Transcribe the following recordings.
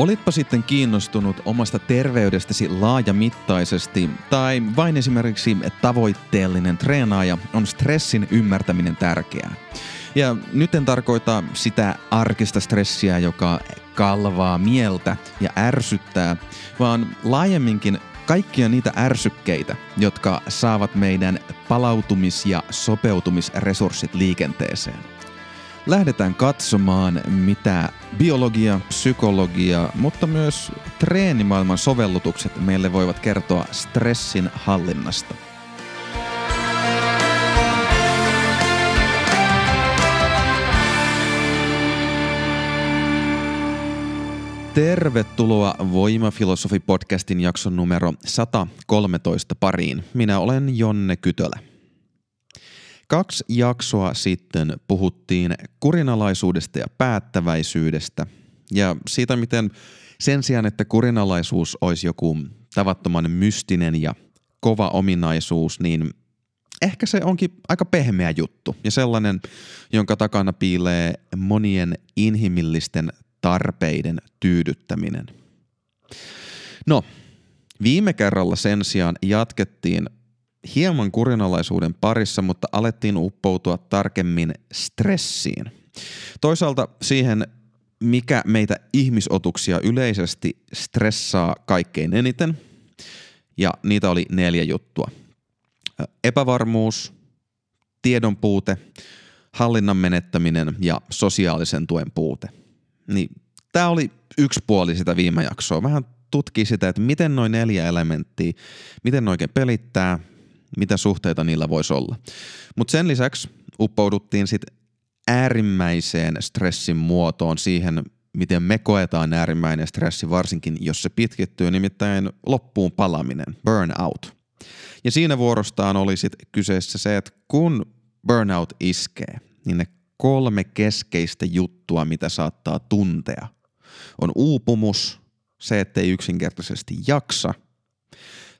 Olitpa sitten kiinnostunut omasta terveydestäsi laajamittaisesti tai vain esimerkiksi tavoitteellinen treenaaja, on stressin ymmärtäminen tärkeää. Ja nyt en tarkoita sitä arkista stressiä, joka kalvaa mieltä ja ärsyttää, vaan laajemminkin kaikkia niitä ärsykkeitä, jotka saavat meidän palautumis- ja sopeutumisresurssit liikenteeseen. Lähdetään katsomaan, mitä biologia, psykologia, mutta myös treenimaailman sovellutukset meille voivat kertoa stressin hallinnasta. Tervetuloa Voimafilosofi-podcastin jakson numero 113 pariin. Minä olen Jonne Kytölä. Kaksi jaksoa sitten puhuttiin kurinalaisuudesta ja päättäväisyydestä ja siitä, miten sen sijaan, että kurinalaisuus olisi joku tavattoman mystinen ja kova ominaisuus, niin ehkä se onkin aika pehmeä juttu ja sellainen, jonka takana piilee monien inhimillisten tarpeiden tyydyttäminen. No, viime kerralla sen sijaan jatkettiin hieman kurinalaisuuden parissa, mutta alettiin uppoutua tarkemmin stressiin. Toisaalta siihen, mikä meitä ihmisotuksia yleisesti stressaa kaikkein eniten, ja niitä oli neljä juttua. Epävarmuus, tiedon puute, hallinnan menettäminen ja sosiaalisen tuen puute. Niin tämä oli yksi puoli sitä viime jaksoa. Vähän tutkii sitä, että miten noin neljä elementtiä, miten ne oikein pelittää, mitä suhteita niillä voisi olla. Mutta sen lisäksi uppouduttiin sitten äärimmäiseen stressin muotoon siihen, miten me koetaan äärimmäinen stressi, varsinkin jos se pitkittyy, nimittäin loppuun palaminen, burnout. Ja siinä vuorostaan oli sitten kyseessä se, että kun burnout iskee, niin ne kolme keskeistä juttua, mitä saattaa tuntea, on uupumus, se, ettei yksinkertaisesti jaksa –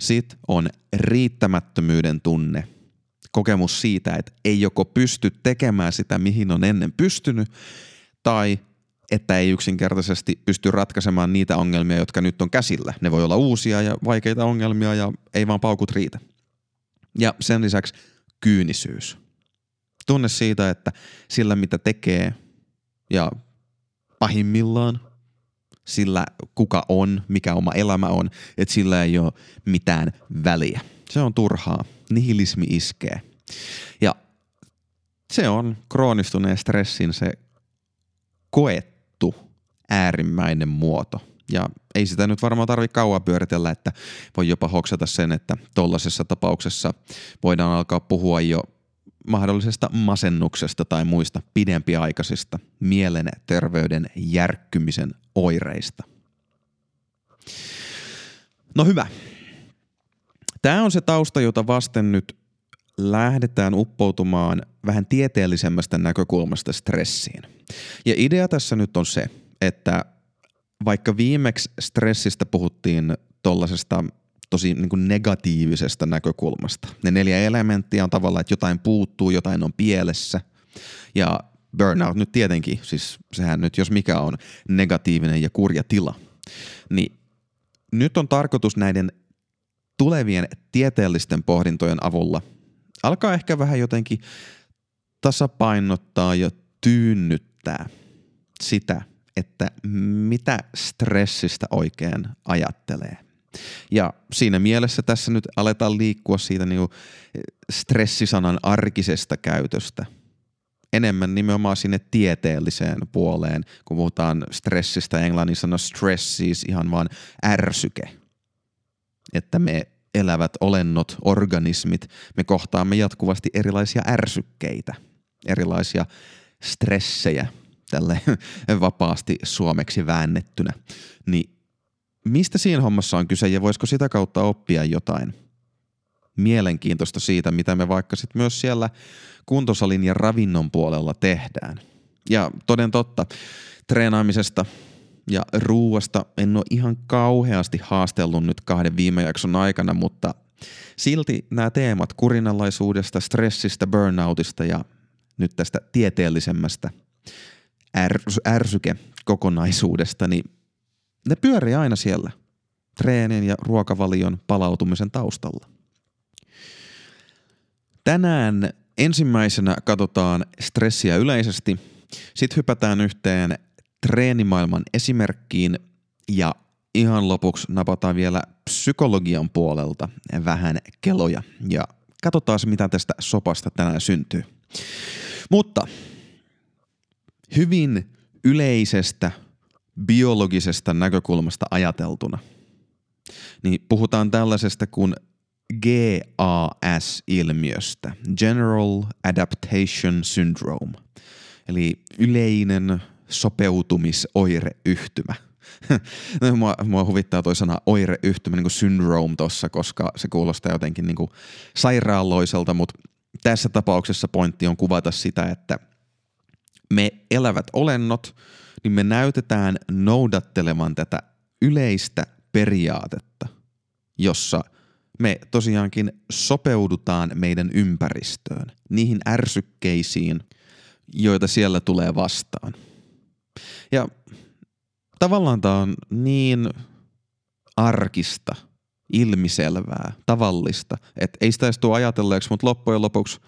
sitten on riittämättömyyden tunne, kokemus siitä, että ei joko pysty tekemään sitä, mihin on ennen pystynyt, tai että ei yksinkertaisesti pysty ratkaisemaan niitä ongelmia, jotka nyt on käsillä. Ne voi olla uusia ja vaikeita ongelmia ja ei vaan paukut riitä. Ja sen lisäksi kyynisyys. Tunne siitä, että sillä mitä tekee ja pahimmillaan sillä, kuka on, mikä oma elämä on, että sillä ei ole mitään väliä. Se on turhaa. Nihilismi iskee. Ja se on kroonistuneen stressin se koettu äärimmäinen muoto. Ja ei sitä nyt varmaan tarvitse kauan pyöritellä, että voi jopa hoksata sen, että tollaisessa tapauksessa voidaan alkaa puhua jo mahdollisesta masennuksesta tai muista pidempiaikaisista mielen terveyden järkkymisen oireista. No hyvä. Tämä on se tausta, jota vasten nyt lähdetään uppoutumaan vähän tieteellisemmästä näkökulmasta stressiin. Ja idea tässä nyt on se, että vaikka viimeksi stressistä puhuttiin tuollaisesta tosi niin kuin negatiivisesta näkökulmasta. Ne neljä elementtiä on tavallaan, että jotain puuttuu, jotain on pielessä. Ja burnout nyt tietenkin, siis sehän nyt jos mikä on negatiivinen ja kurja tila. Niin nyt on tarkoitus näiden tulevien tieteellisten pohdintojen avulla alkaa ehkä vähän jotenkin tasapainottaa ja tyynnyttää sitä, että mitä stressistä oikein ajattelee. Ja siinä mielessä tässä nyt aletaan liikkua siitä niin stressisanan arkisesta käytöstä enemmän nimenomaan sinne tieteelliseen puoleen, kun puhutaan stressistä, englannin sana stress siis ihan vaan ärsyke. Että me elävät olennot, organismit, me kohtaamme jatkuvasti erilaisia ärsykkeitä, erilaisia stressejä, tälle vapaasti suomeksi väännettynä. Niin mistä siinä hommassa on kyse ja voisiko sitä kautta oppia jotain mielenkiintoista siitä, mitä me vaikka sitten myös siellä kuntosalin ja ravinnon puolella tehdään. Ja toden totta, treenaamisesta ja ruuasta en ole ihan kauheasti haastellut nyt kahden viime jakson aikana, mutta silti nämä teemat kurinalaisuudesta, stressistä, burnoutista ja nyt tästä tieteellisemmästä ärsyke kokonaisuudesta, niin ne pyörii aina siellä treenin ja ruokavalion palautumisen taustalla. Tänään ensimmäisenä katsotaan stressiä yleisesti, sitten hypätään yhteen treenimaailman esimerkkiin ja ihan lopuksi napataan vielä psykologian puolelta vähän keloja ja katsotaan mitä tästä sopasta tänään syntyy. Mutta hyvin yleisestä biologisesta näkökulmasta ajateltuna, niin puhutaan tällaisesta kuin GAS-ilmiöstä, General Adaptation Syndrome, eli yleinen sopeutumisoireyhtymä. mua, mua huvittaa toi sana oireyhtymä, niin kuin syndrome tossa, koska se kuulostaa jotenkin niin kuin sairaaloiselta, mutta tässä tapauksessa pointti on kuvata sitä, että me elävät olennot, niin me näytetään noudattelevan tätä yleistä periaatetta, jossa me tosiaankin sopeudutaan meidän ympäristöön, niihin ärsykkeisiin, joita siellä tulee vastaan. Ja tavallaan tämä on niin arkista, ilmiselvää, tavallista, että ei sitä edes tule ajatelleeksi, mutta loppujen lopuksi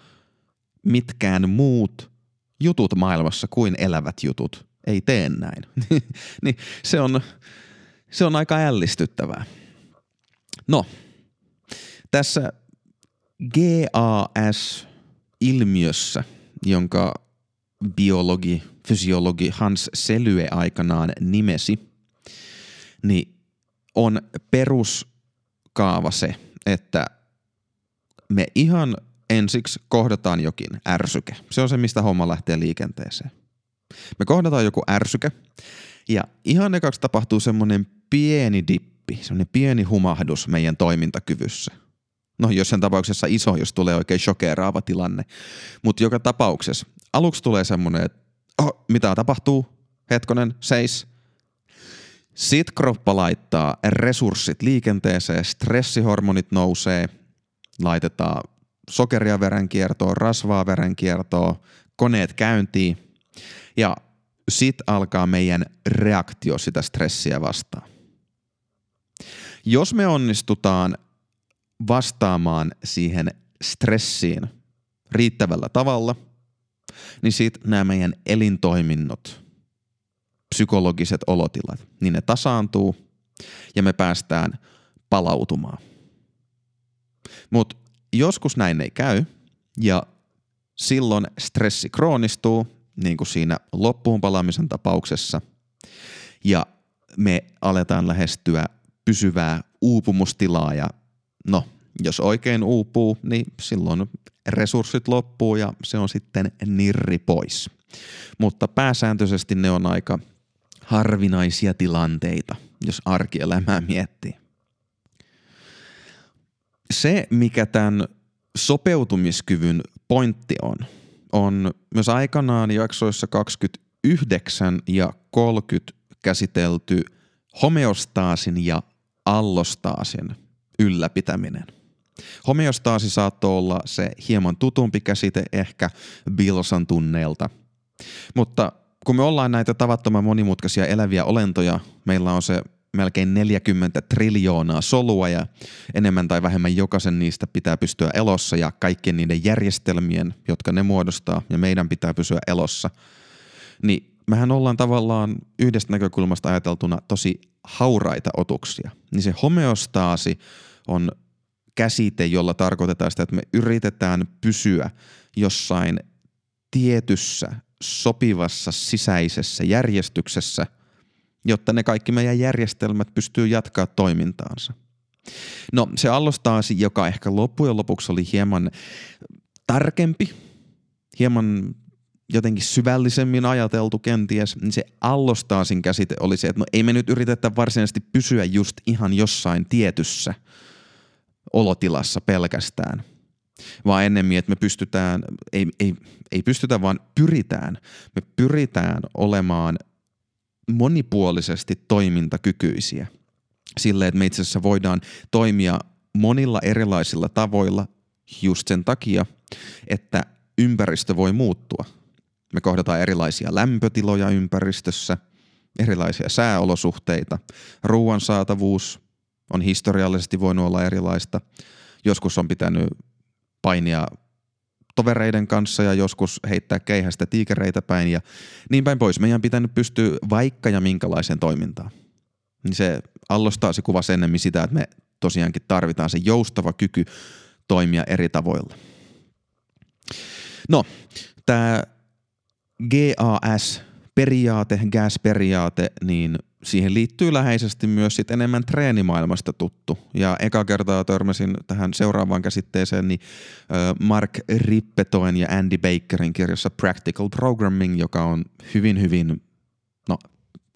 mitkään muut jutut maailmassa kuin elävät jutut ei tee näin. niin se on, se on aika ällistyttävää. No, tässä GAS-ilmiössä, jonka biologi, fysiologi Hans Selye aikanaan nimesi, niin on peruskaava se, että me ihan ensiksi kohdataan jokin ärsyke. Se on se, mistä homma lähtee liikenteeseen. Me kohdataan joku ärsyke ja ihan ekaksi tapahtuu semmoinen pieni dippi, semmoinen pieni humahdus meidän toimintakyvyssä. No jos sen tapauksessa iso, jos tulee oikein shokeraava tilanne. Mutta joka tapauksessa aluksi tulee semmoinen, että oh, mitä tapahtuu, hetkonen, seis. Sitten kroppa laittaa resurssit liikenteeseen, stressihormonit nousee, laitetaan sokeria verenkiertoon, rasvaa verenkiertoon, koneet käyntiin ja sitten alkaa meidän reaktio sitä stressiä vastaan. Jos me onnistutaan vastaamaan siihen stressiin riittävällä tavalla, niin sitten nämä meidän elintoiminnot, psykologiset olotilat, niin ne tasaantuu ja me päästään palautumaan. Mutta joskus näin ei käy ja silloin stressi kroonistuu, niin kuin siinä loppuun palaamisen tapauksessa, ja me aletaan lähestyä pysyvää uupumustilaa ja no, jos oikein uupuu, niin silloin resurssit loppuu ja se on sitten nirri pois. Mutta pääsääntöisesti ne on aika harvinaisia tilanteita, jos arkielämää miettii. Se, mikä tämän sopeutumiskyvyn pointti on, on myös aikanaan jaksoissa 29 ja 30 käsitelty homeostaasin ja allostaasin ylläpitäminen. Homeostaasi saattoi olla se hieman tutumpi käsite ehkä Bilsan tunneilta. Mutta kun me ollaan näitä tavattoman monimutkaisia eläviä olentoja, meillä on se melkein 40 triljoonaa solua ja enemmän tai vähemmän jokaisen niistä pitää pystyä elossa ja kaikkien niiden järjestelmien, jotka ne muodostaa ja meidän pitää pysyä elossa, niin mehän ollaan tavallaan yhdestä näkökulmasta ajateltuna tosi hauraita otuksia. Niin se homeostaasi on käsite, jolla tarkoitetaan sitä, että me yritetään pysyä jossain tietyssä sopivassa sisäisessä järjestyksessä – jotta ne kaikki meidän järjestelmät pystyy jatkaa toimintaansa. No se allostaasi, joka ehkä loppujen lopuksi oli hieman tarkempi, hieman jotenkin syvällisemmin ajateltu kenties, niin se allostaasin käsite oli se, että no ei me nyt yritetä varsinaisesti pysyä just ihan jossain tietyssä olotilassa pelkästään, vaan ennemmin, että me pystytään, ei, ei, ei pystytä, vaan pyritään, me pyritään olemaan monipuolisesti toimintakykyisiä. Sille, että me itse asiassa voidaan toimia monilla erilaisilla tavoilla just sen takia, että ympäristö voi muuttua. Me kohdataan erilaisia lämpötiloja ympäristössä, erilaisia sääolosuhteita, ruoan saatavuus on historiallisesti voinut olla erilaista. Joskus on pitänyt painia tovereiden kanssa ja joskus heittää keihästä tiikereitä päin ja niin päin pois. Meidän pitänyt pystyä vaikka ja minkälaiseen toimintaan. Niin se allostaa se kuva ennemmin sitä, että me tosiaankin tarvitaan se joustava kyky toimia eri tavoilla. No, tämä GAS-periaate, GAS-periaate, niin siihen liittyy läheisesti myös sit enemmän treenimaailmasta tuttu. Ja eka kertaa törmäsin tähän seuraavaan käsitteeseen, niin Mark Rippetoen ja Andy Bakerin kirjassa Practical Programming, joka on hyvin, hyvin no,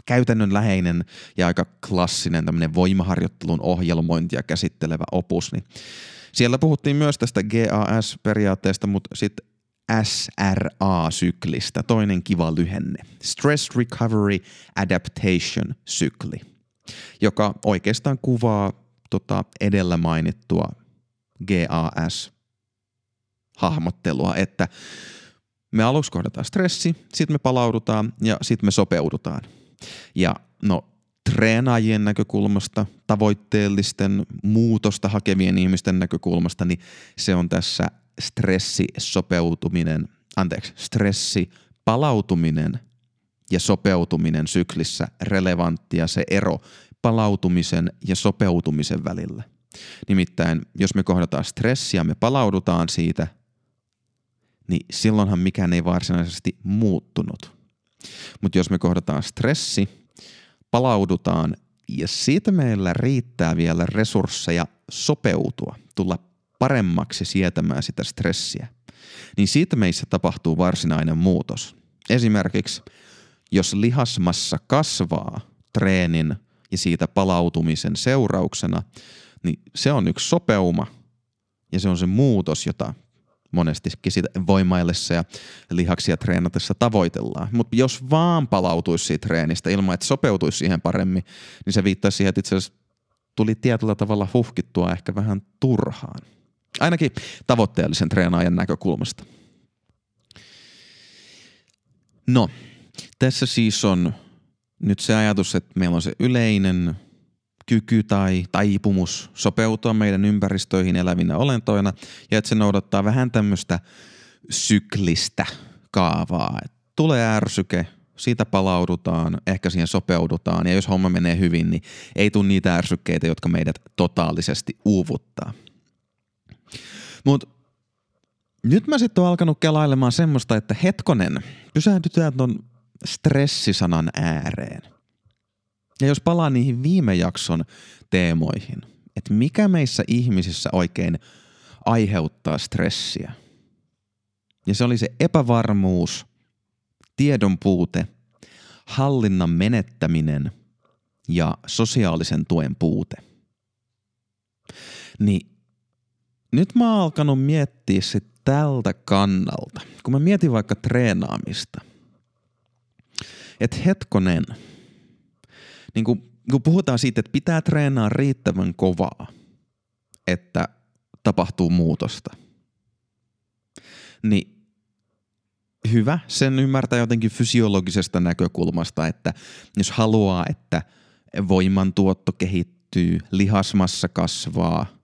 käytännönläheinen ja aika klassinen tämmöinen voimaharjoittelun ohjelmointia käsittelevä opus, niin siellä puhuttiin myös tästä GAS-periaatteesta, mutta sitten SRA-syklistä, toinen kiva lyhenne. Stress Recovery Adaptation sykli, joka oikeastaan kuvaa tota edellä mainittua GAS-hahmottelua, että me aluksi kohdataan stressi, sitten me palaudutaan ja sitten me sopeudutaan. Ja no treenaajien näkökulmasta, tavoitteellisten muutosta hakevien ihmisten näkökulmasta, niin se on tässä stressisopeutuminen, anteeksi, stressi palautuminen ja sopeutuminen syklissä relevanttia se ero palautumisen ja sopeutumisen välillä. Nimittäin, jos me kohdataan stressiä, me palaudutaan siitä, niin silloinhan mikään ei varsinaisesti muuttunut. Mutta jos me kohdataan stressi, palaudutaan ja siitä meillä riittää vielä resursseja sopeutua, tulla paremmaksi sietämään sitä stressiä, niin siitä meissä tapahtuu varsinainen muutos. Esimerkiksi, jos lihasmassa kasvaa treenin ja siitä palautumisen seurauksena, niin se on yksi sopeuma ja se on se muutos, jota monestikin sitä voimaillessa ja lihaksia treenatessa tavoitellaan. Mutta jos vaan palautuisi siitä treenistä ilman, että sopeutuisi siihen paremmin, niin se viittaisi siihen, että itse asiassa tuli tietyllä tavalla huhkittua ehkä vähän turhaan. Ainakin tavoitteellisen treenaajan näkökulmasta. No, tässä siis on nyt se ajatus, että meillä on se yleinen kyky tai taipumus sopeutua meidän ympäristöihin elävinä olentoina ja että se noudattaa vähän tämmöistä syklistä kaavaa. Et tulee ärsyke, siitä palaudutaan, ehkä siihen sopeudutaan ja jos homma menee hyvin, niin ei tule niitä ärsykkeitä, jotka meidät totaalisesti uuvuttaa. Mutta nyt mä sitten oon alkanut kelailemaan semmoista, että hetkonen, pysähdytään ton stressisanan ääreen. Ja jos palaa niihin viime jakson teemoihin, että mikä meissä ihmisissä oikein aiheuttaa stressiä. Ja se oli se epävarmuus, tiedon puute, hallinnan menettäminen ja sosiaalisen tuen puute. Niin nyt mä oon alkanut miettiä sit tältä kannalta, kun mä mietin vaikka treenaamista. Että hetkonen, niin kun, kun puhutaan siitä, että pitää treenaa riittävän kovaa, että tapahtuu muutosta, niin hyvä sen ymmärtää jotenkin fysiologisesta näkökulmasta, että jos haluaa, että voimantuotto kehittyy, lihasmassa kasvaa –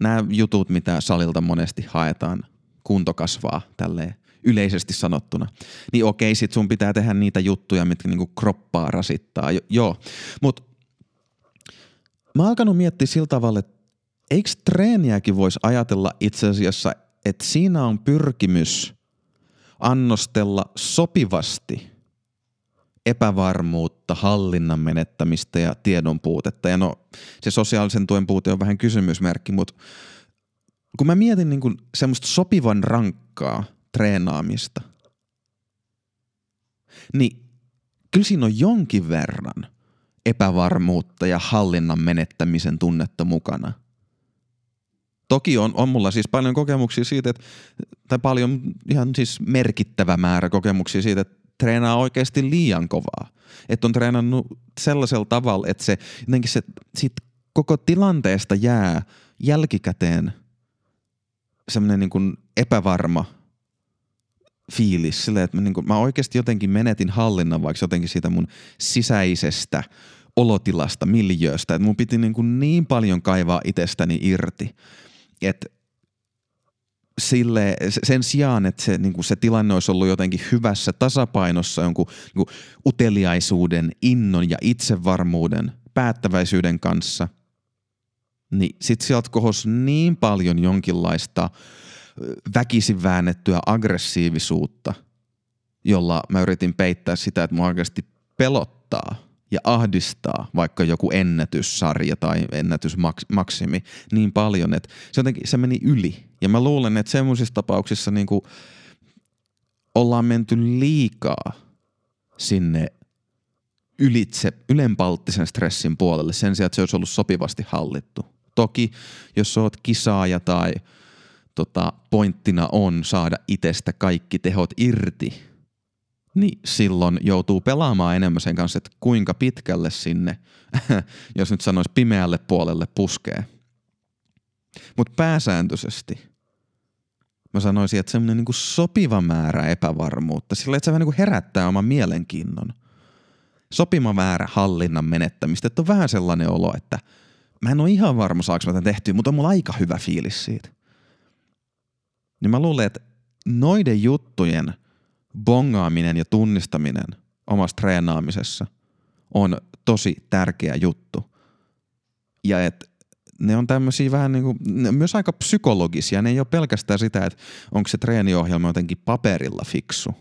nämä jutut, mitä salilta monesti haetaan, kunto kasvaa tälleen yleisesti sanottuna, niin okei, sit sun pitää tehdä niitä juttuja, mitkä niinku kroppaa rasittaa. Jo, joo, mutta mä oon alkanut miettiä sillä tavalla, että eikö treeniäkin voisi ajatella itse asiassa, että siinä on pyrkimys annostella sopivasti – epävarmuutta, hallinnan menettämistä ja tiedon puutetta. Ja no, se sosiaalisen tuen puute on vähän kysymysmerkki, mutta kun mä mietin niin semmoista sopivan rankkaa treenaamista, niin kyllä siinä on jonkin verran epävarmuutta ja hallinnan menettämisen tunnetta mukana. Toki on, on mulla siis paljon kokemuksia siitä, että, tai paljon ihan siis merkittävä määrä kokemuksia siitä, että treenaa oikeasti liian kovaa. Että on treenannut sellaisella tavalla, että se jotenkin se sit koko tilanteesta jää jälkikäteen semmoinen niin epävarma fiilis silleen, että mä, niin kuin, mä oikeasti jotenkin menetin hallinnan vaikka jotenkin siitä mun sisäisestä olotilasta, miljööstä, että mun piti niin, kuin niin paljon kaivaa itsestäni irti, että sille, sen sijaan, että se, niin kuin se tilanne olisi ollut jotenkin hyvässä tasapainossa jonkun niin kuin uteliaisuuden, innon ja itsevarmuuden, päättäväisyyden kanssa, niin sit sieltä kohosi niin paljon jonkinlaista väkisin väännettyä aggressiivisuutta, jolla mä yritin peittää sitä, että mua oikeasti pelottaa ja ahdistaa vaikka joku ennätyssarja tai ennätysmaksimi niin paljon, että se jotenkin se meni yli. Ja mä luulen, että semmoisissa tapauksissa niin kuin ollaan menty liikaa sinne ylitse, ylenpalttisen stressin puolelle sen sijaan, että se olisi ollut sopivasti hallittu. Toki, jos oot kisaaja tai tota, pointtina on saada itsestä kaikki tehot irti, niin silloin joutuu pelaamaan enemmän sen kanssa, että kuinka pitkälle sinne, jos nyt sanoisi pimeälle puolelle puskee. Mutta pääsääntöisesti mä sanoisin, että semmoinen niinku sopiva määrä epävarmuutta, sillä että se vähän niinku herättää oman mielenkiinnon. Sopiva määrä hallinnan menettämistä, että on vähän sellainen olo, että mä en ole ihan varma saako mä tämän tehtyä, mutta on mulla aika hyvä fiilis siitä. Niin mä luulen, että noiden juttujen – bongaaminen ja tunnistaminen omassa treenaamisessa on tosi tärkeä juttu. Ja että ne on tämmöisiä vähän niin kuin, myös aika psykologisia. Ne ei ole pelkästään sitä, että onko se treeniohjelma jotenkin paperilla fiksu,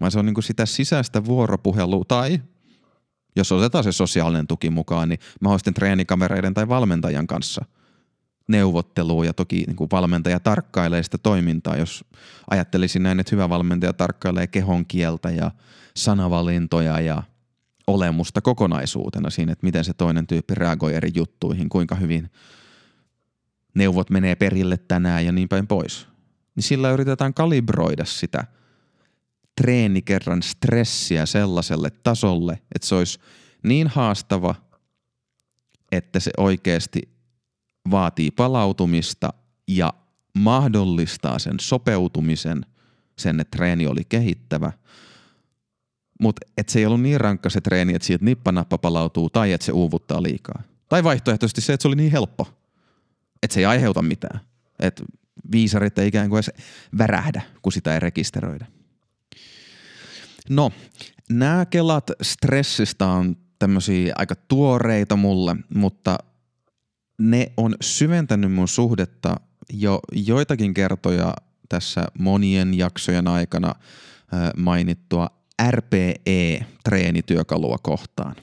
vaan se on niin kuin sitä sisäistä vuoropuhelua tai jos otetaan se sosiaalinen tuki mukaan, niin mahdollisten treenikamereiden tai valmentajan kanssa – neuvottelua ja toki niin kuin valmentaja tarkkailee sitä toimintaa, jos ajattelisin näin, että hyvä valmentaja tarkkailee kehon kieltä ja sanavalintoja ja olemusta kokonaisuutena siinä, että miten se toinen tyyppi reagoi eri juttuihin, kuinka hyvin neuvot menee perille tänään ja niin päin pois. Niin sillä yritetään kalibroida sitä treenikerran stressiä sellaiselle tasolle, että se olisi niin haastava, että se oikeasti vaatii palautumista ja mahdollistaa sen sopeutumisen, sen, että treeni oli kehittävä. Mutta et se ei ollut niin rankka se treeni, että siitä nippanappa palautuu tai että se uuvuttaa liikaa. Tai vaihtoehtoisesti se, että se oli niin helppo, että se ei aiheuta mitään. Että viisarit ei ikään kuin edes värähdä, kun sitä ei rekisteröidä. No, nämä kelat stressistä on tämmöisiä aika tuoreita mulle, mutta ne on syventänyt mun suhdetta jo joitakin kertoja tässä monien jaksojen aikana mainittua RPE-treenityökalua kohtaan.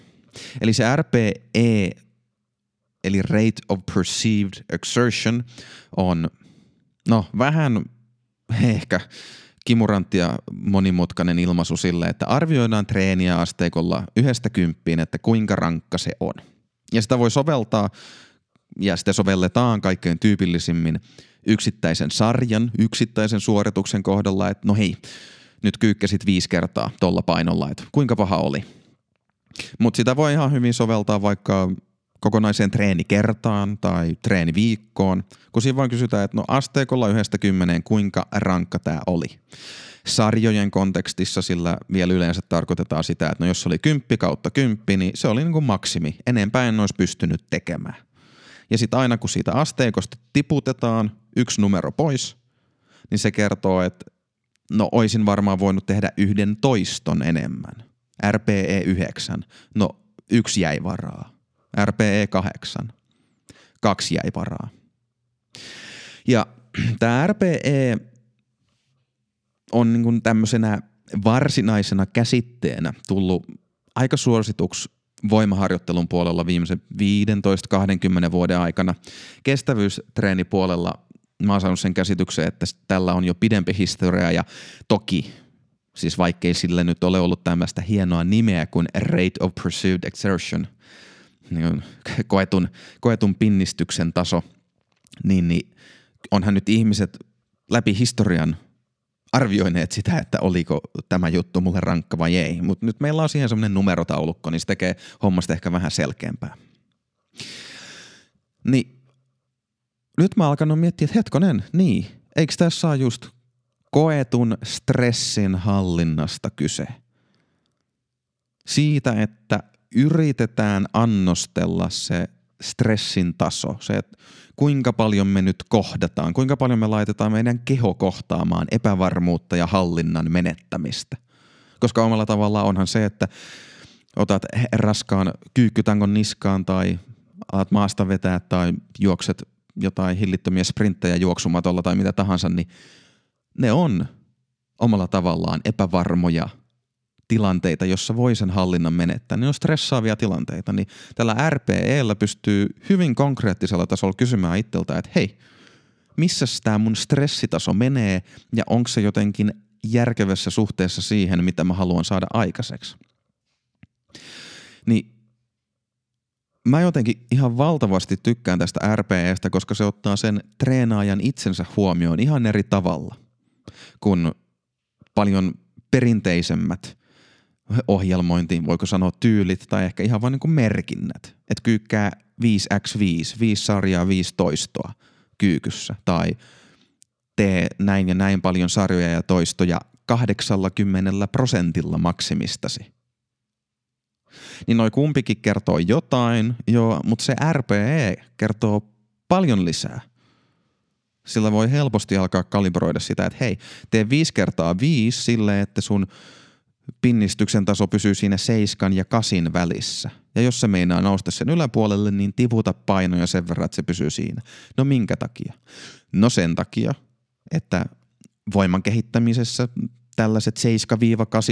Eli se RPE, eli Rate of Perceived Exertion, on no vähän ehkä kimurantti ja monimutkainen ilmaisu sille, että arvioidaan treeniä asteikolla yhdestä kymppiin, että kuinka rankka se on. Ja sitä voi soveltaa ja sitä sovelletaan kaikkein tyypillisimmin yksittäisen sarjan, yksittäisen suorituksen kohdalla, että no hei, nyt kyykkäsit viisi kertaa tuolla painolla, että kuinka paha oli. Mutta sitä voi ihan hyvin soveltaa vaikka kokonaiseen treenikertaan tai treeniviikkoon, kun siinä vaan kysytään, että no asteikolla yhdestä kymmeneen, kuinka rankka tämä oli. Sarjojen kontekstissa sillä vielä yleensä tarkoitetaan sitä, että no jos oli kymppi kautta kymppi, niin se oli niin kuin maksimi. Enempää en olisi pystynyt tekemään. Ja sitten aina kun siitä asteikosta tiputetaan yksi numero pois, niin se kertoo, että no oisin varmaan voinut tehdä yhden toiston enemmän. RPE 9, no yksi jäi varaa. RPE 8, kaksi jäi varaa. Ja tämä RPE on niin tämmöisenä varsinaisena käsitteenä tullut aika suosituksi voimaharjoittelun puolella viimeisen 15-20 vuoden aikana. Kestävyystreenipuolella mä oon saanut sen käsityksen, että tällä on jo pidempi historia ja toki siis vaikkei sille nyt ole ollut tämmöistä hienoa nimeä kuin Rate of Pursued Exertion, niin koetun, koetun pinnistyksen taso, niin, niin onhan nyt ihmiset läpi historian arvioineet sitä, että oliko tämä juttu mulle rankka vai ei. Mutta nyt meillä on siihen semmoinen numerotaulukko, niin se tekee hommasta ehkä vähän selkeämpää. Niin nyt mä alkanut miettiä, että hetkonen, niin, eikö tässä saa just koetun stressin hallinnasta kyse. Siitä, että yritetään annostella se stressin taso, se, että kuinka paljon me nyt kohdataan, kuinka paljon me laitetaan meidän keho kohtaamaan epävarmuutta ja hallinnan menettämistä. Koska omalla tavallaan onhan se, että otat raskaan kyykkytangon niskaan tai alat maasta vetää tai juokset jotain hillittömiä sprinttejä juoksumatolla tai mitä tahansa, niin ne on omalla tavallaan epävarmoja tilanteita, jossa voi sen hallinnan menettää. Ne on stressaavia tilanteita, niin tällä RPEllä pystyy hyvin konkreettisella tasolla kysymään itseltä, että hei, missä tämä mun stressitaso menee ja onko se jotenkin järkevässä suhteessa siihen, mitä mä haluan saada aikaiseksi. Niin mä jotenkin ihan valtavasti tykkään tästä RPEstä, koska se ottaa sen treenaajan itsensä huomioon ihan eri tavalla kuin paljon perinteisemmät ohjelmointiin, voiko sanoa tyylit tai ehkä ihan vain niin merkinnät. Että kyykkää 5x5, 5 sarjaa, 5 toistoa kyykyssä tai tee näin ja näin paljon sarjoja ja toistoja 80 prosentilla maksimistasi. Niin noi kumpikin kertoo jotain, joo, mutta se RPE kertoo paljon lisää. Sillä voi helposti alkaa kalibroida sitä, että hei, tee 5 kertaa 5 silleen, että sun pinnistyksen taso pysyy siinä seiskan ja kasin välissä. Ja jos se meinaa nousta sen yläpuolelle, niin tiputa painoja sen verran, että se pysyy siinä. No minkä takia? No sen takia, että voiman kehittämisessä tällaiset 7-8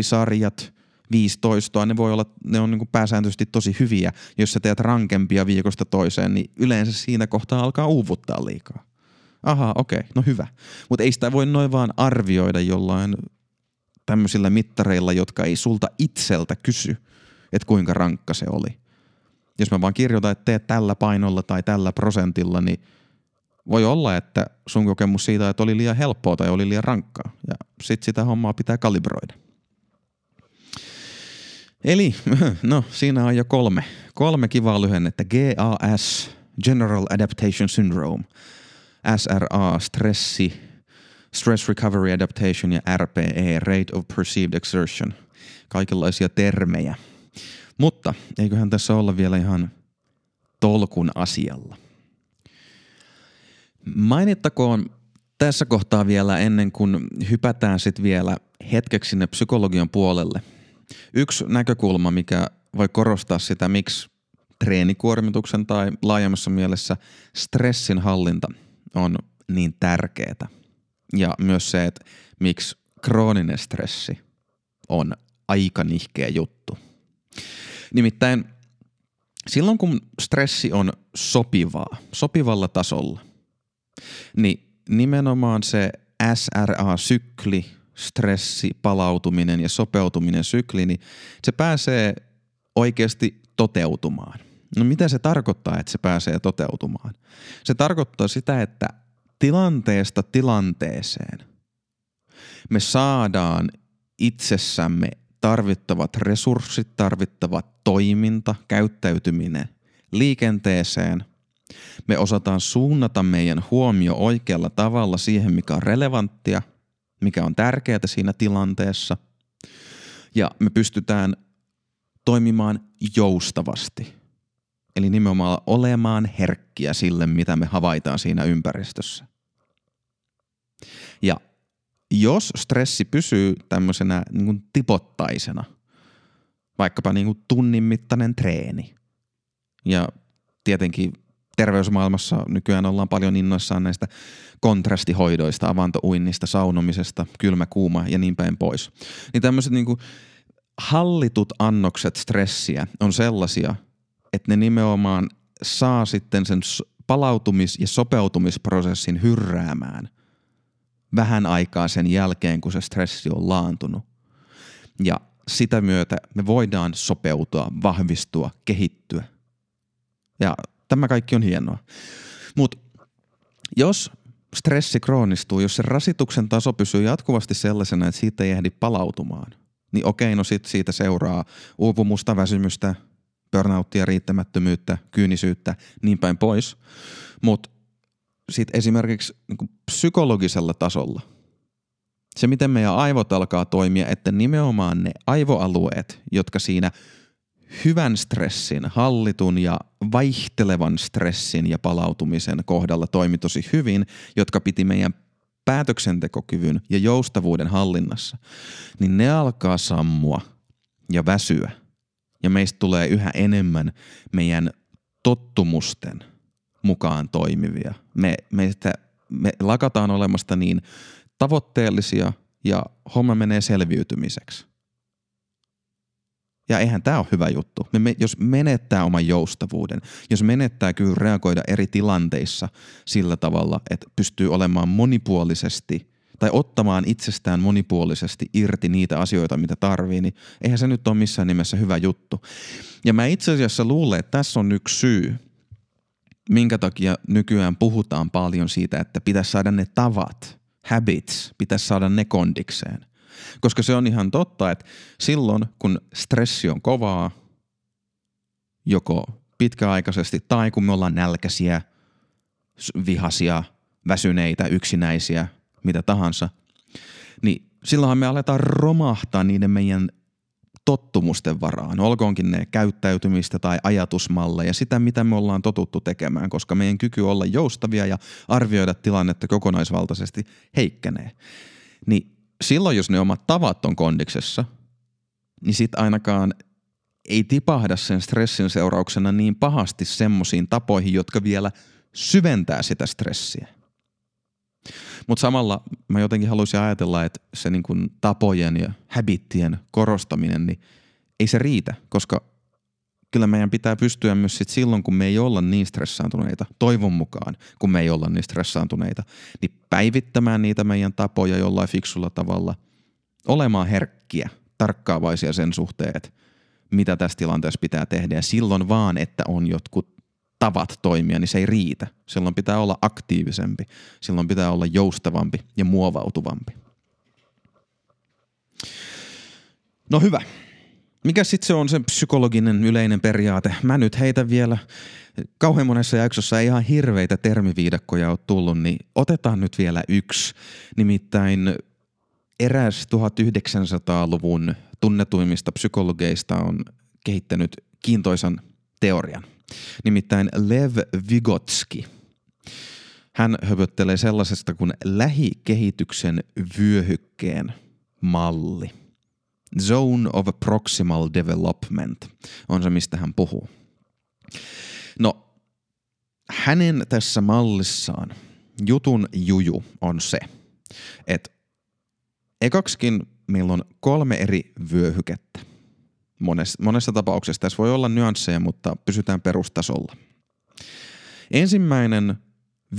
sarjat, 15, ne voi olla, ne on niin pääsääntöisesti tosi hyviä. Jos sä teet rankempia viikosta toiseen, niin yleensä siinä kohtaa alkaa uuvuttaa liikaa. Aha, okei, okay, no hyvä. Mutta ei sitä voi noin vaan arvioida jollain tämmöisillä mittareilla, jotka ei sulta itseltä kysy, että kuinka rankka se oli. Jos mä vaan kirjoitan, että teet tällä painolla tai tällä prosentilla, niin voi olla, että sun kokemus siitä, että oli liian helppoa tai oli liian rankkaa. Ja sit sitä hommaa pitää kalibroida. Eli, no siinä on jo kolme, kolme kivaa lyhennettä. GAS, General Adaptation Syndrome. SRA, stressi, Stress Recovery Adaptation ja RPE, Rate of Perceived Exertion. Kaikenlaisia termejä. Mutta eiköhän tässä olla vielä ihan tolkun asialla. Mainittakoon tässä kohtaa vielä ennen kuin hypätään sitten vielä hetkeksi sinne psykologian puolelle. Yksi näkökulma, mikä voi korostaa sitä, miksi treenikuormituksen tai laajemmassa mielessä stressin hallinta on niin tärkeää – ja myös se, että miksi krooninen stressi on aika nihkeä juttu. Nimittäin silloin kun stressi on sopivaa, sopivalla tasolla, niin nimenomaan se SRA-sykli, stressi, palautuminen ja sopeutuminen sykli, niin se pääsee oikeasti toteutumaan. No mitä se tarkoittaa, että se pääsee toteutumaan? Se tarkoittaa sitä, että tilanteesta tilanteeseen me saadaan itsessämme tarvittavat resurssit, tarvittavat toiminta, käyttäytyminen liikenteeseen. Me osataan suunnata meidän huomio oikealla tavalla siihen, mikä on relevanttia, mikä on tärkeää siinä tilanteessa. Ja me pystytään toimimaan joustavasti – Eli nimenomaan olemaan herkkiä sille, mitä me havaitaan siinä ympäristössä. Ja jos stressi pysyy tämmöisenä niin kuin tipottaisena, vaikkapa niin kuin tunnin mittainen treeni, ja tietenkin terveysmaailmassa nykyään ollaan paljon innoissaan näistä kontrastihoidoista, avantouinnista, saunomisesta, kylmä, kuuma ja niin päin pois. Niin tämmöiset niin kuin hallitut annokset stressiä on sellaisia, että ne nimenomaan saa sitten sen palautumis- ja sopeutumisprosessin hyrräämään vähän aikaa sen jälkeen, kun se stressi on laantunut. Ja sitä myötä me voidaan sopeutua, vahvistua, kehittyä. Ja tämä kaikki on hienoa. Mutta jos stressi kroonistuu, jos se rasituksen taso pysyy jatkuvasti sellaisena, että siitä ei ehdi palautumaan, niin okei, no sit siitä seuraa uupumusta, väsymystä, burnouttia, riittämättömyyttä, kyynisyyttä, niin päin pois. Mutta sitten esimerkiksi niin psykologisella tasolla, Se, miten meidän aivot alkaa toimia, että nimenomaan ne aivoalueet, jotka siinä hyvän stressin, hallitun ja vaihtelevan stressin ja palautumisen kohdalla toimi tosi hyvin, jotka piti meidän päätöksentekokyvyn ja joustavuuden hallinnassa, niin ne alkaa sammua ja väsyä. Ja meistä tulee yhä enemmän meidän tottumusten mukaan toimivia. Me, meistä, me lakataan olemasta niin tavoitteellisia ja homma menee selviytymiseksi. Ja eihän tämä ole hyvä juttu. Me, me, jos menettää oman joustavuuden, jos menettää kyllä reagoida eri tilanteissa sillä tavalla, että pystyy olemaan monipuolisesti tai ottamaan itsestään monipuolisesti irti niitä asioita, mitä tarvii, niin eihän se nyt ole missään nimessä hyvä juttu. Ja mä itse asiassa luulen, että tässä on yksi syy, minkä takia nykyään puhutaan paljon siitä, että pitäisi saada ne tavat, habits, pitäisi saada ne kondikseen – koska se on ihan totta, että silloin kun stressi on kovaa, joko pitkäaikaisesti tai kun me ollaan nälkäisiä, vihasia, väsyneitä, yksinäisiä, mitä tahansa, niin silloinhan me aletaan romahtaa niiden meidän tottumusten varaan, olkoonkin ne käyttäytymistä tai ajatusmalleja, sitä mitä me ollaan totuttu tekemään, koska meidän kyky olla joustavia ja arvioida tilannetta kokonaisvaltaisesti heikkenee. Niin silloin, jos ne omat tavat on kondiksessa, niin sit ainakaan ei tipahda sen stressin seurauksena niin pahasti semmoisiin tapoihin, jotka vielä syventää sitä stressiä. Mutta samalla mä jotenkin haluaisin ajatella, että se niin kun tapojen ja habittien korostaminen, niin ei se riitä, koska kyllä meidän pitää pystyä myös sit silloin, kun me ei olla niin stressaantuneita, toivon mukaan, kun me ei olla niin stressaantuneita, niin päivittämään niitä meidän tapoja jollain fiksulla tavalla, olemaan herkkiä, tarkkaavaisia sen suhteen, että mitä tässä tilanteessa pitää tehdä. Ja silloin vaan, että on jotkut tavat toimia, niin se ei riitä. Silloin pitää olla aktiivisempi, silloin pitää olla joustavampi ja muovautuvampi. No hyvä. Mikä sitten se on se psykologinen yleinen periaate? Mä nyt heitä vielä, kauhean monessa jaksossa ei ihan hirveitä termiviidakkoja ole tullut, niin otetaan nyt vielä yksi. Nimittäin eräs 1900-luvun tunnetuimmista psykologeista on kehittänyt kiintoisan teorian. Nimittäin Lev Vygotsky. Hän höpöttelee sellaisesta kuin lähikehityksen vyöhykkeen malli – Zone of Proximal Development on se, mistä hän puhuu. No, hänen tässä mallissaan jutun juju on se, että ekaksikin meillä on kolme eri vyöhykettä. Monessa, monessa tapauksessa tässä voi olla nyansseja, mutta pysytään perustasolla. Ensimmäinen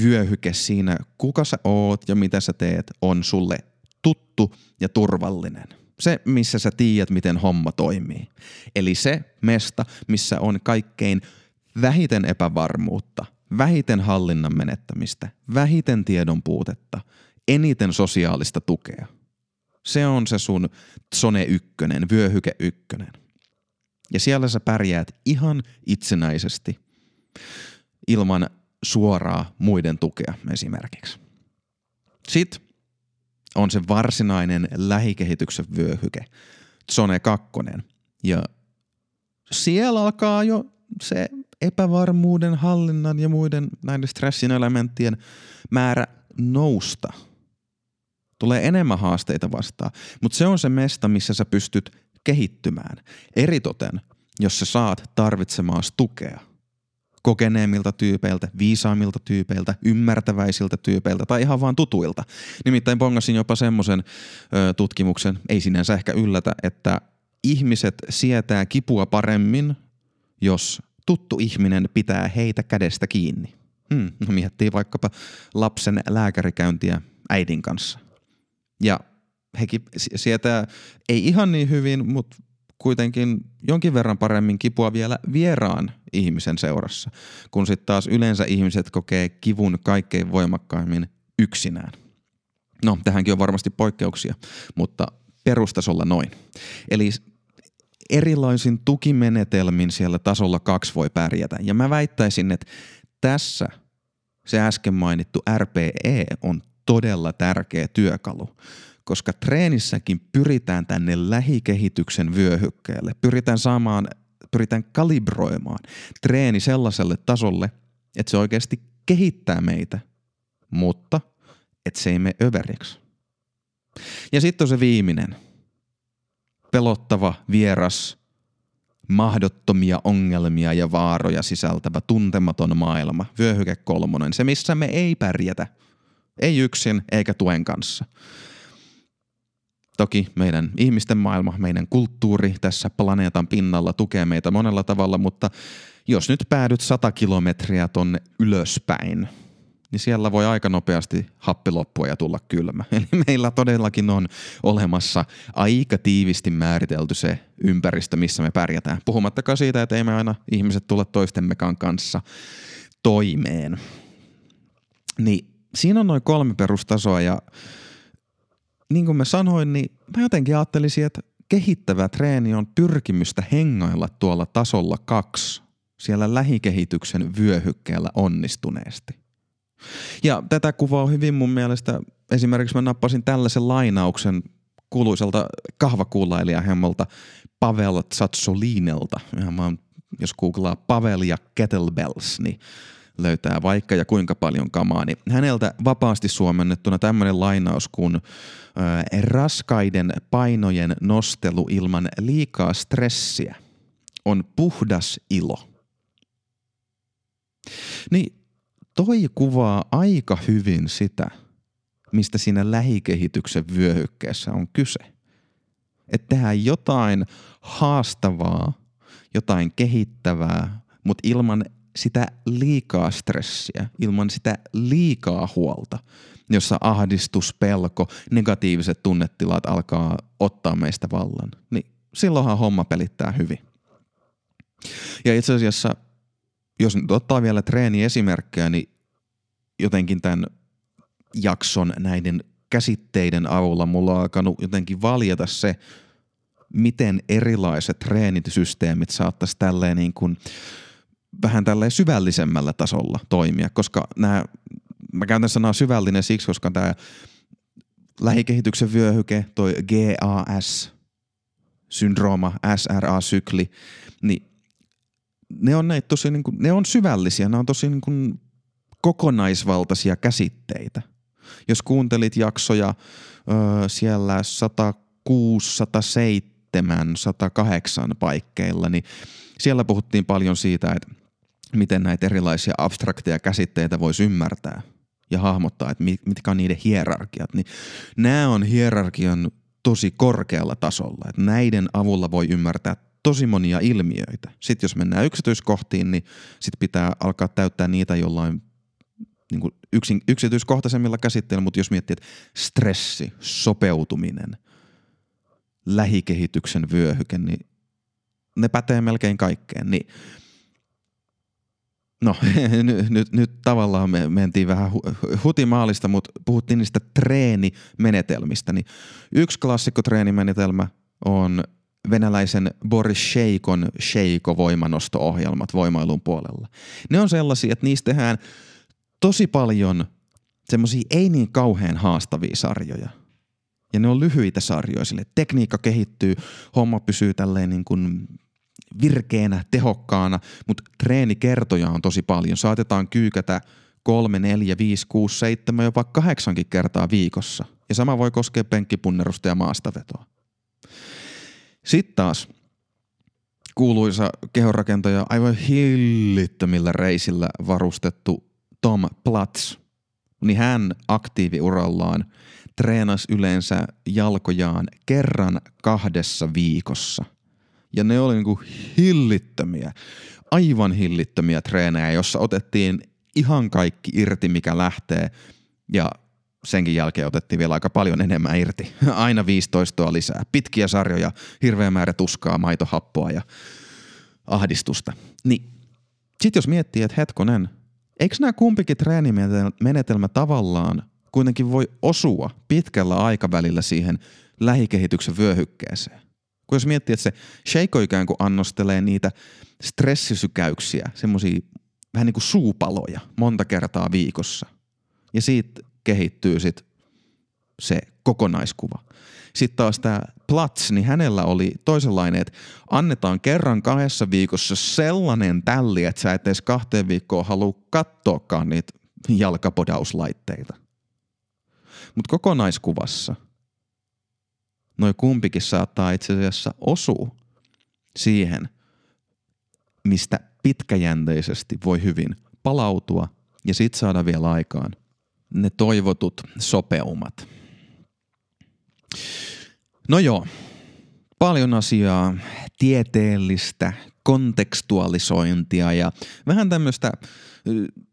vyöhyke siinä, kuka sä oot ja mitä sä teet, on sulle tuttu ja turvallinen – se, missä sä tiedät, miten homma toimii. Eli se mesta, missä on kaikkein vähiten epävarmuutta, vähiten hallinnan menettämistä, vähiten tiedon puutetta, eniten sosiaalista tukea. Se on se sun zone ykkönen, vyöhyke ykkönen. Ja siellä sä pärjäät ihan itsenäisesti ilman suoraa muiden tukea esimerkiksi. Sitten on se varsinainen lähikehityksen vyöhyke, Zone 2. Ja siellä alkaa jo se epävarmuuden hallinnan ja muiden näiden stressin elementtien määrä nousta. Tulee enemmän haasteita vastaan, mutta se on se mesta, missä sä pystyt kehittymään. Eritoten, jos sä saat tarvitsemaan tukea – kokeneemmilta tyypeiltä, viisaammilta tyypeiltä, ymmärtäväisiltä tyypeiltä tai ihan vaan tutuilta. Nimittäin pongasin jopa semmoisen tutkimuksen, ei sinänsä ehkä yllätä, että ihmiset sietää kipua paremmin, jos tuttu ihminen pitää heitä kädestä kiinni. Hmm, no miettii vaikkapa lapsen lääkärikäyntiä äidin kanssa. Ja hekin sietää, ei ihan niin hyvin, mutta kuitenkin jonkin verran paremmin kipua vielä vieraan ihmisen seurassa, kun sitten taas yleensä ihmiset kokee kivun kaikkein voimakkaimmin yksinään. No, tähänkin on varmasti poikkeuksia, mutta perustasolla noin. Eli erilaisin tukimenetelmin siellä tasolla kaksi voi pärjätä. Ja mä väittäisin, että tässä se äsken mainittu RPE on todella tärkeä työkalu, koska treenissäkin pyritään tänne lähikehityksen vyöhykkeelle. Pyritään saamaan, pyritään kalibroimaan treeni sellaiselle tasolle, että se oikeasti kehittää meitä, mutta että se ei mene överiksi. Ja sitten on se viimeinen. Pelottava, vieras, mahdottomia ongelmia ja vaaroja sisältävä tuntematon maailma, vyöhyke kolmonen, se missä me ei pärjätä, ei yksin eikä tuen kanssa. Toki meidän ihmisten maailma, meidän kulttuuri tässä planeetan pinnalla tukee meitä monella tavalla, mutta jos nyt päädyt sata kilometriä tonne ylöspäin, niin siellä voi aika nopeasti happi loppua ja tulla kylmä. Eli meillä todellakin on olemassa aika tiivisti määritelty se ympäristö, missä me pärjätään. Puhumattakaan siitä, että ei me aina ihmiset tule toistemmekaan kanssa toimeen. Niin siinä on noin kolme perustasoa ja niin kuin mä sanoin, niin mä jotenkin ajattelisin, että kehittävä treeni on pyrkimystä hengailla tuolla tasolla kaksi siellä lähikehityksen vyöhykkeellä onnistuneesti. Ja tätä kuvaa hyvin mun mielestä, esimerkiksi mä nappasin tällaisen lainauksen kuuluiselta kahvakuulailijahemmolta Pavel Tsatsolinelta. Jos googlaa Pavel ja kettlebells, niin löytää vaikka ja kuinka paljon kamaa, niin häneltä vapaasti suomennettuna tämmöinen lainaus kuin raskaiden painojen nostelu ilman liikaa stressiä on puhdas ilo. Niin toi kuvaa aika hyvin sitä, mistä siinä lähikehityksen vyöhykkeessä on kyse. Että tehdään jotain haastavaa, jotain kehittävää, mutta ilman sitä liikaa stressiä, ilman sitä liikaa huolta, jossa ahdistus, pelko, negatiiviset tunnetilat alkaa ottaa meistä vallan, niin silloinhan homma pelittää hyvin. Ja itse asiassa, jos nyt ottaa vielä treeniesimerkkejä, niin jotenkin tämän jakson näiden käsitteiden avulla mulla on alkanut jotenkin valjeta se, miten erilaiset treenitysysteemit saattaisi tälleen niin kuin vähän tälleen syvällisemmällä tasolla toimia, koska nämä, mä käytän sanaa syvällinen siksi, koska tämä lähikehityksen vyöhyke, toi GAS, syndrooma, SRA-sykli, niin ne on, näitä tosi, niin kuin, ne on syvällisiä, ne on tosi niin kuin kokonaisvaltaisia käsitteitä. Jos kuuntelit jaksoja ö, siellä 106, 107, 108 paikkeilla, niin siellä puhuttiin paljon siitä, että miten näitä erilaisia abstrakteja käsitteitä voisi ymmärtää ja hahmottaa, että mitkä on niiden hierarkiat. Niin nämä on hierarkian tosi korkealla tasolla. Että näiden avulla voi ymmärtää tosi monia ilmiöitä. Sitten jos mennään yksityiskohtiin, niin sitten pitää alkaa täyttää niitä jollain niin kuin yksin, yksityiskohtaisemmilla käsitteillä, mutta jos miettii, että stressi, sopeutuminen, lähikehityksen vyöhyke, niin ne pätee melkein kaikkeen. Niin No nyt, nyt, nyt tavallaan me mentiin vähän hutimaalista, mutta puhuttiin niistä treenimenetelmistä. Niin yksi klassikko treenimenetelmä on venäläisen Boris Sheikon Sheiko-voimanosto-ohjelmat voimailun puolella. Ne on sellaisia, että niistä tehdään tosi paljon semmoisia ei niin kauhean haastavia sarjoja. Ja ne on lyhyitä sarjoja, sille tekniikka kehittyy, homma pysyy tälleen niin kuin virkeänä, tehokkaana, mutta treenikertoja on tosi paljon. Saatetaan kyykätä kolme, neljä, viisi, kuusi, seitsemän, jopa kahdeksankin kertaa viikossa. Ja sama voi koskea penkkipunnerusta ja maastavetoa. Sitten taas kuuluisa kehonrakentaja aivan hillittömillä reisillä varustettu Tom Platz. Niin hän aktiiviurallaan treenasi yleensä jalkojaan kerran kahdessa viikossa – ja ne oli niinku hillittömiä, aivan hillittömiä treenejä, jossa otettiin ihan kaikki irti, mikä lähtee ja senkin jälkeen otettiin vielä aika paljon enemmän irti. Aina 15 lisää. Pitkiä sarjoja, hirveä määrä tuskaa, maitohappoa ja ahdistusta. Niin sitten jos miettii, että hetkonen, eikö nämä kumpikin treenimenetelmä tavallaan kuitenkin voi osua pitkällä aikavälillä siihen lähikehityksen vyöhykkeeseen? Kun jos miettii, että se Sheiko ikään kuin annostelee niitä stressisykäyksiä, semmoisia vähän niin kuin suupaloja monta kertaa viikossa. Ja siitä kehittyy sit se kokonaiskuva. Sitten taas tämä Platz, niin hänellä oli toisenlainen, että annetaan kerran kahdessa viikossa sellainen tälli, että sä et edes kahteen viikkoon halua katsoakaan niitä jalkapodauslaitteita. Mutta kokonaiskuvassa noin kumpikin saattaa itse asiassa osua siihen, mistä pitkäjänteisesti voi hyvin palautua ja sit saada vielä aikaan ne toivotut sopeumat. No joo, paljon asiaa, tieteellistä kontekstualisointia ja vähän tämmöistä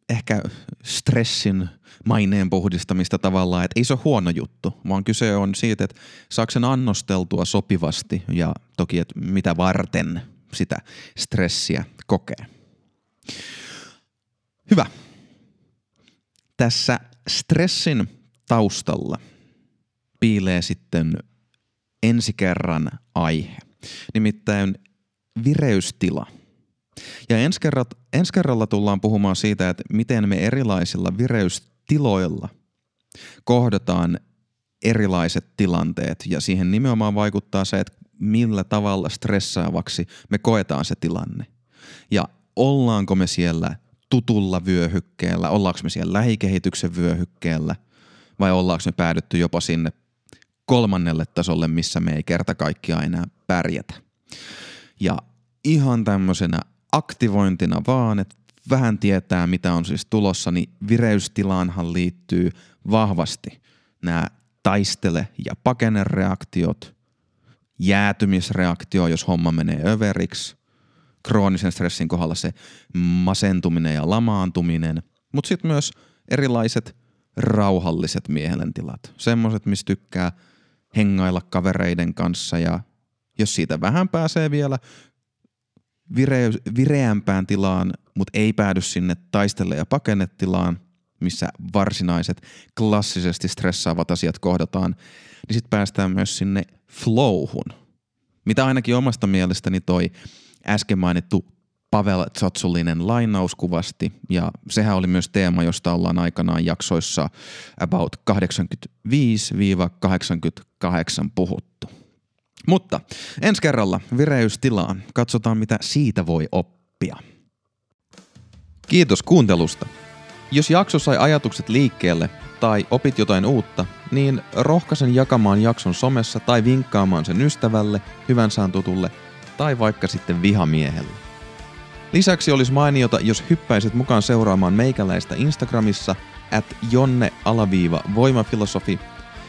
ehkä stressin maineen puhdistamista tavallaan, että ei se ole huono juttu, vaan kyse on siitä, että saako annosteltua sopivasti ja toki, että mitä varten sitä stressiä kokee. Hyvä. Tässä stressin taustalla piilee sitten ensi kerran aihe, nimittäin vireystila. Ja ensi, kerrat, ensi kerralla tullaan puhumaan siitä, että miten me erilaisilla vireystiloilla kohdataan erilaiset tilanteet ja siihen nimenomaan vaikuttaa se, että millä tavalla stressaavaksi me koetaan se tilanne. Ja ollaanko me siellä tutulla vyöhykkeellä, ollaanko me siellä lähikehityksen vyöhykkeellä vai ollaanko me päädytty jopa sinne kolmannelle tasolle, missä me ei kerta kaikkiaan enää pärjätä. Ja ihan tämmöisenä aktivointina vaan, että vähän tietää mitä on siis tulossa, niin vireystilaanhan liittyy vahvasti nämä taistele- ja pakenereaktiot, jäätymisreaktio, jos homma menee överiksi, kroonisen stressin kohdalla se masentuminen ja lamaantuminen, mutta sitten myös erilaiset rauhalliset mielentilat. Semmoiset, missä tykkää hengailla kavereiden kanssa ja jos siitä vähän pääsee vielä vire- vireämpään tilaan, mutta ei päädy sinne taistelle- ja pakennetilaan, missä varsinaiset klassisesti stressaavat asiat kohdataan, niin sitten päästään myös sinne flowhun, mitä ainakin omasta mielestäni toi äsken mainittu Pavel Tsotsulinen lainauskuvasti, ja sehän oli myös teema, josta ollaan aikanaan jaksoissa about 85-88 puhuttu. Mutta ensi kerralla vireystilaan. Katsotaan, mitä siitä voi oppia. Kiitos kuuntelusta. Jos jakso sai ajatukset liikkeelle tai opit jotain uutta, niin rohkaisen jakamaan jakson somessa tai vinkkaamaan sen ystävälle, hyvän saan tutulle tai vaikka sitten vihamiehelle. Lisäksi olisi mainiota, jos hyppäisit mukaan seuraamaan meikäläistä Instagramissa at jonne-voimafilosofi,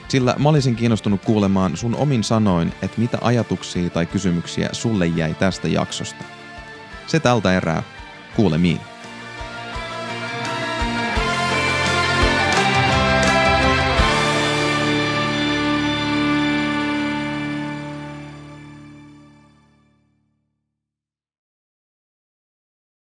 sillä mä olisin kiinnostunut kuulemaan sun omin sanoin, että mitä ajatuksia tai kysymyksiä sulle jäi tästä jaksosta. Se tältä erää. Kuulemiin.